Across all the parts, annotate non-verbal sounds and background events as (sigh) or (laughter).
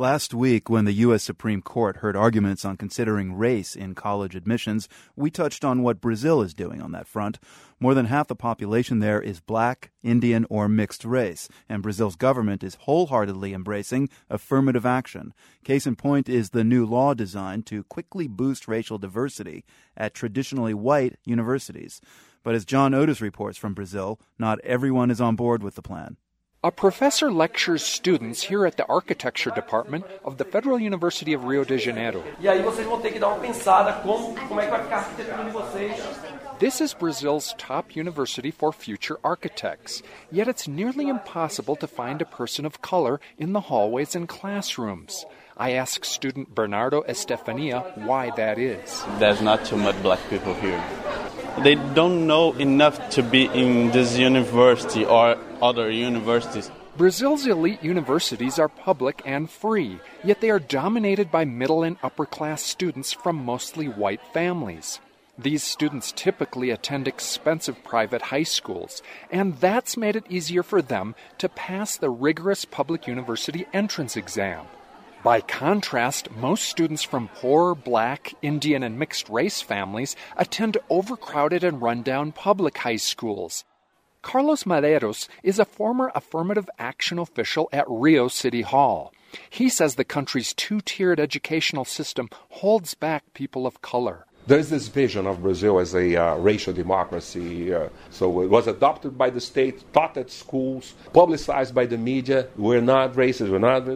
Last week, when the U.S. Supreme Court heard arguments on considering race in college admissions, we touched on what Brazil is doing on that front. More than half the population there is black, Indian, or mixed race, and Brazil's government is wholeheartedly embracing affirmative action. Case in point is the new law designed to quickly boost racial diversity at traditionally white universities. But as John Otis reports from Brazil, not everyone is on board with the plan. A professor lectures students here at the architecture department of the Federal University of Rio de Janeiro. This is Brazil's top university for future architects, yet it's nearly impossible to find a person of color in the hallways and classrooms. I ask student Bernardo Estefania why that is. There's not too much black people here. They don't know enough to be in this university or other universities. Brazil's elite universities are public and free, yet they are dominated by middle and upper class students from mostly white families. These students typically attend expensive private high schools, and that's made it easier for them to pass the rigorous public university entrance exam. By contrast, most students from poor, black, Indian, and mixed race families attend overcrowded and rundown public high schools. Carlos Medeiros is a former affirmative action official at Rio City Hall. He says the country's two tiered educational system holds back people of color. There's this vision of Brazil as a uh, racial democracy. Uh, so it was adopted by the state, taught at schools, publicized by the media. We're not racist, we're not.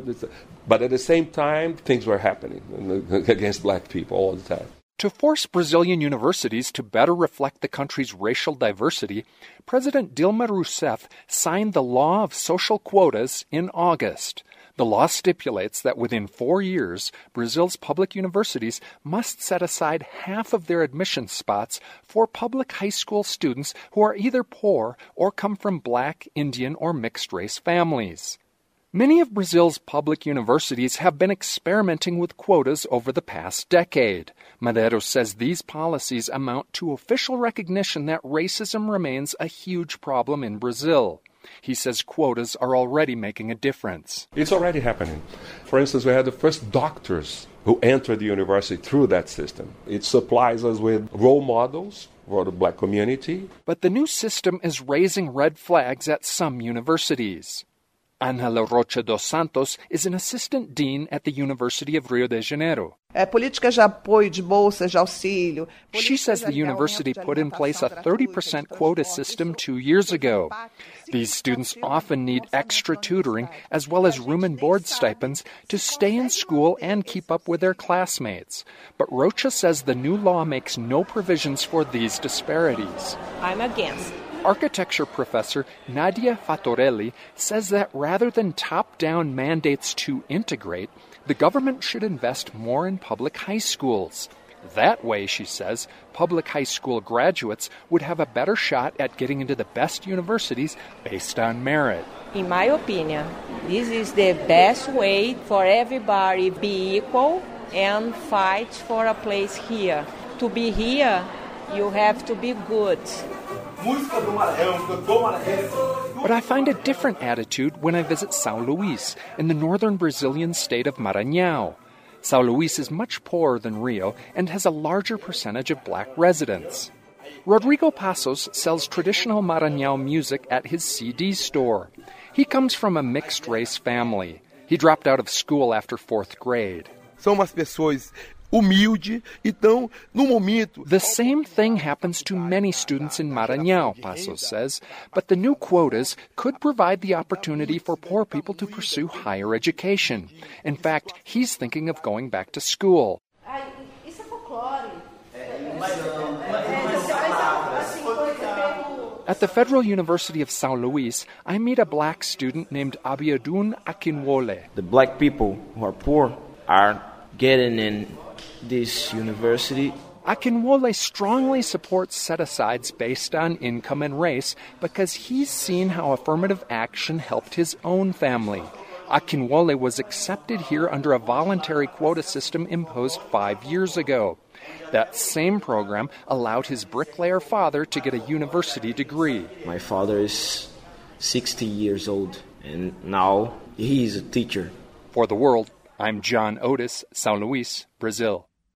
But at the same time, things were happening (laughs) against black people all the time. To force Brazilian universities to better reflect the country's racial diversity, President Dilma Rousseff signed the Law of Social Quotas in August. The law stipulates that within four years, Brazil's public universities must set aside half of their admission spots for public high school students who are either poor or come from black, Indian, or mixed race families. Many of Brazil's public universities have been experimenting with quotas over the past decade. Medeiros says these policies amount to official recognition that racism remains a huge problem in Brazil. He says quotas are already making a difference. It's already happening. For instance, we had the first doctors who entered the university through that system. It supplies us with role models for the black community. But the new system is raising red flags at some universities. Angela Rocha dos Santos is an assistant dean at the University of Rio de Janeiro. She says the university put in place a 30% quota system two years ago. These students often need extra tutoring as well as room and board stipends to stay in school and keep up with their classmates. But Rocha says the new law makes no provisions for these disparities. I'm against architecture professor Nadia Fattorelli says that rather than top down mandates to integrate, the government should invest more in public high schools. That way, she says, public high school graduates would have a better shot at getting into the best universities based on merit. In my opinion, this is the best way for everybody be equal and fight for a place here. To be here, you have to be good. But I find a different attitude when I visit São Luís in the northern Brazilian state of Maranhão. São Luís is much poorer than Rio and has a larger percentage of black residents. Rodrigo Passos sells traditional Maranhão music at his CD store. He comes from a mixed race family. He dropped out of school after fourth grade. São umas pessoas humilde. Então, no momento. The same thing happens to many students in Maranhão, Passos says, but the new quotas could provide the opportunity for poor people to pursue higher education. In fact, he's thinking of going back to school. At the Federal University of São Luís, I meet a black student named Abiodun Akinwole. The black people who are poor are getting in this university. Akinwole strongly supports set asides based on income and race because he's seen how affirmative action helped his own family. Akinwole was accepted here under a voluntary quota system imposed five years ago. That same program allowed his bricklayer father to get a university degree. My father is 60 years old, and now he is a teacher. For the world, I'm John Otis, São Luís, Brazil.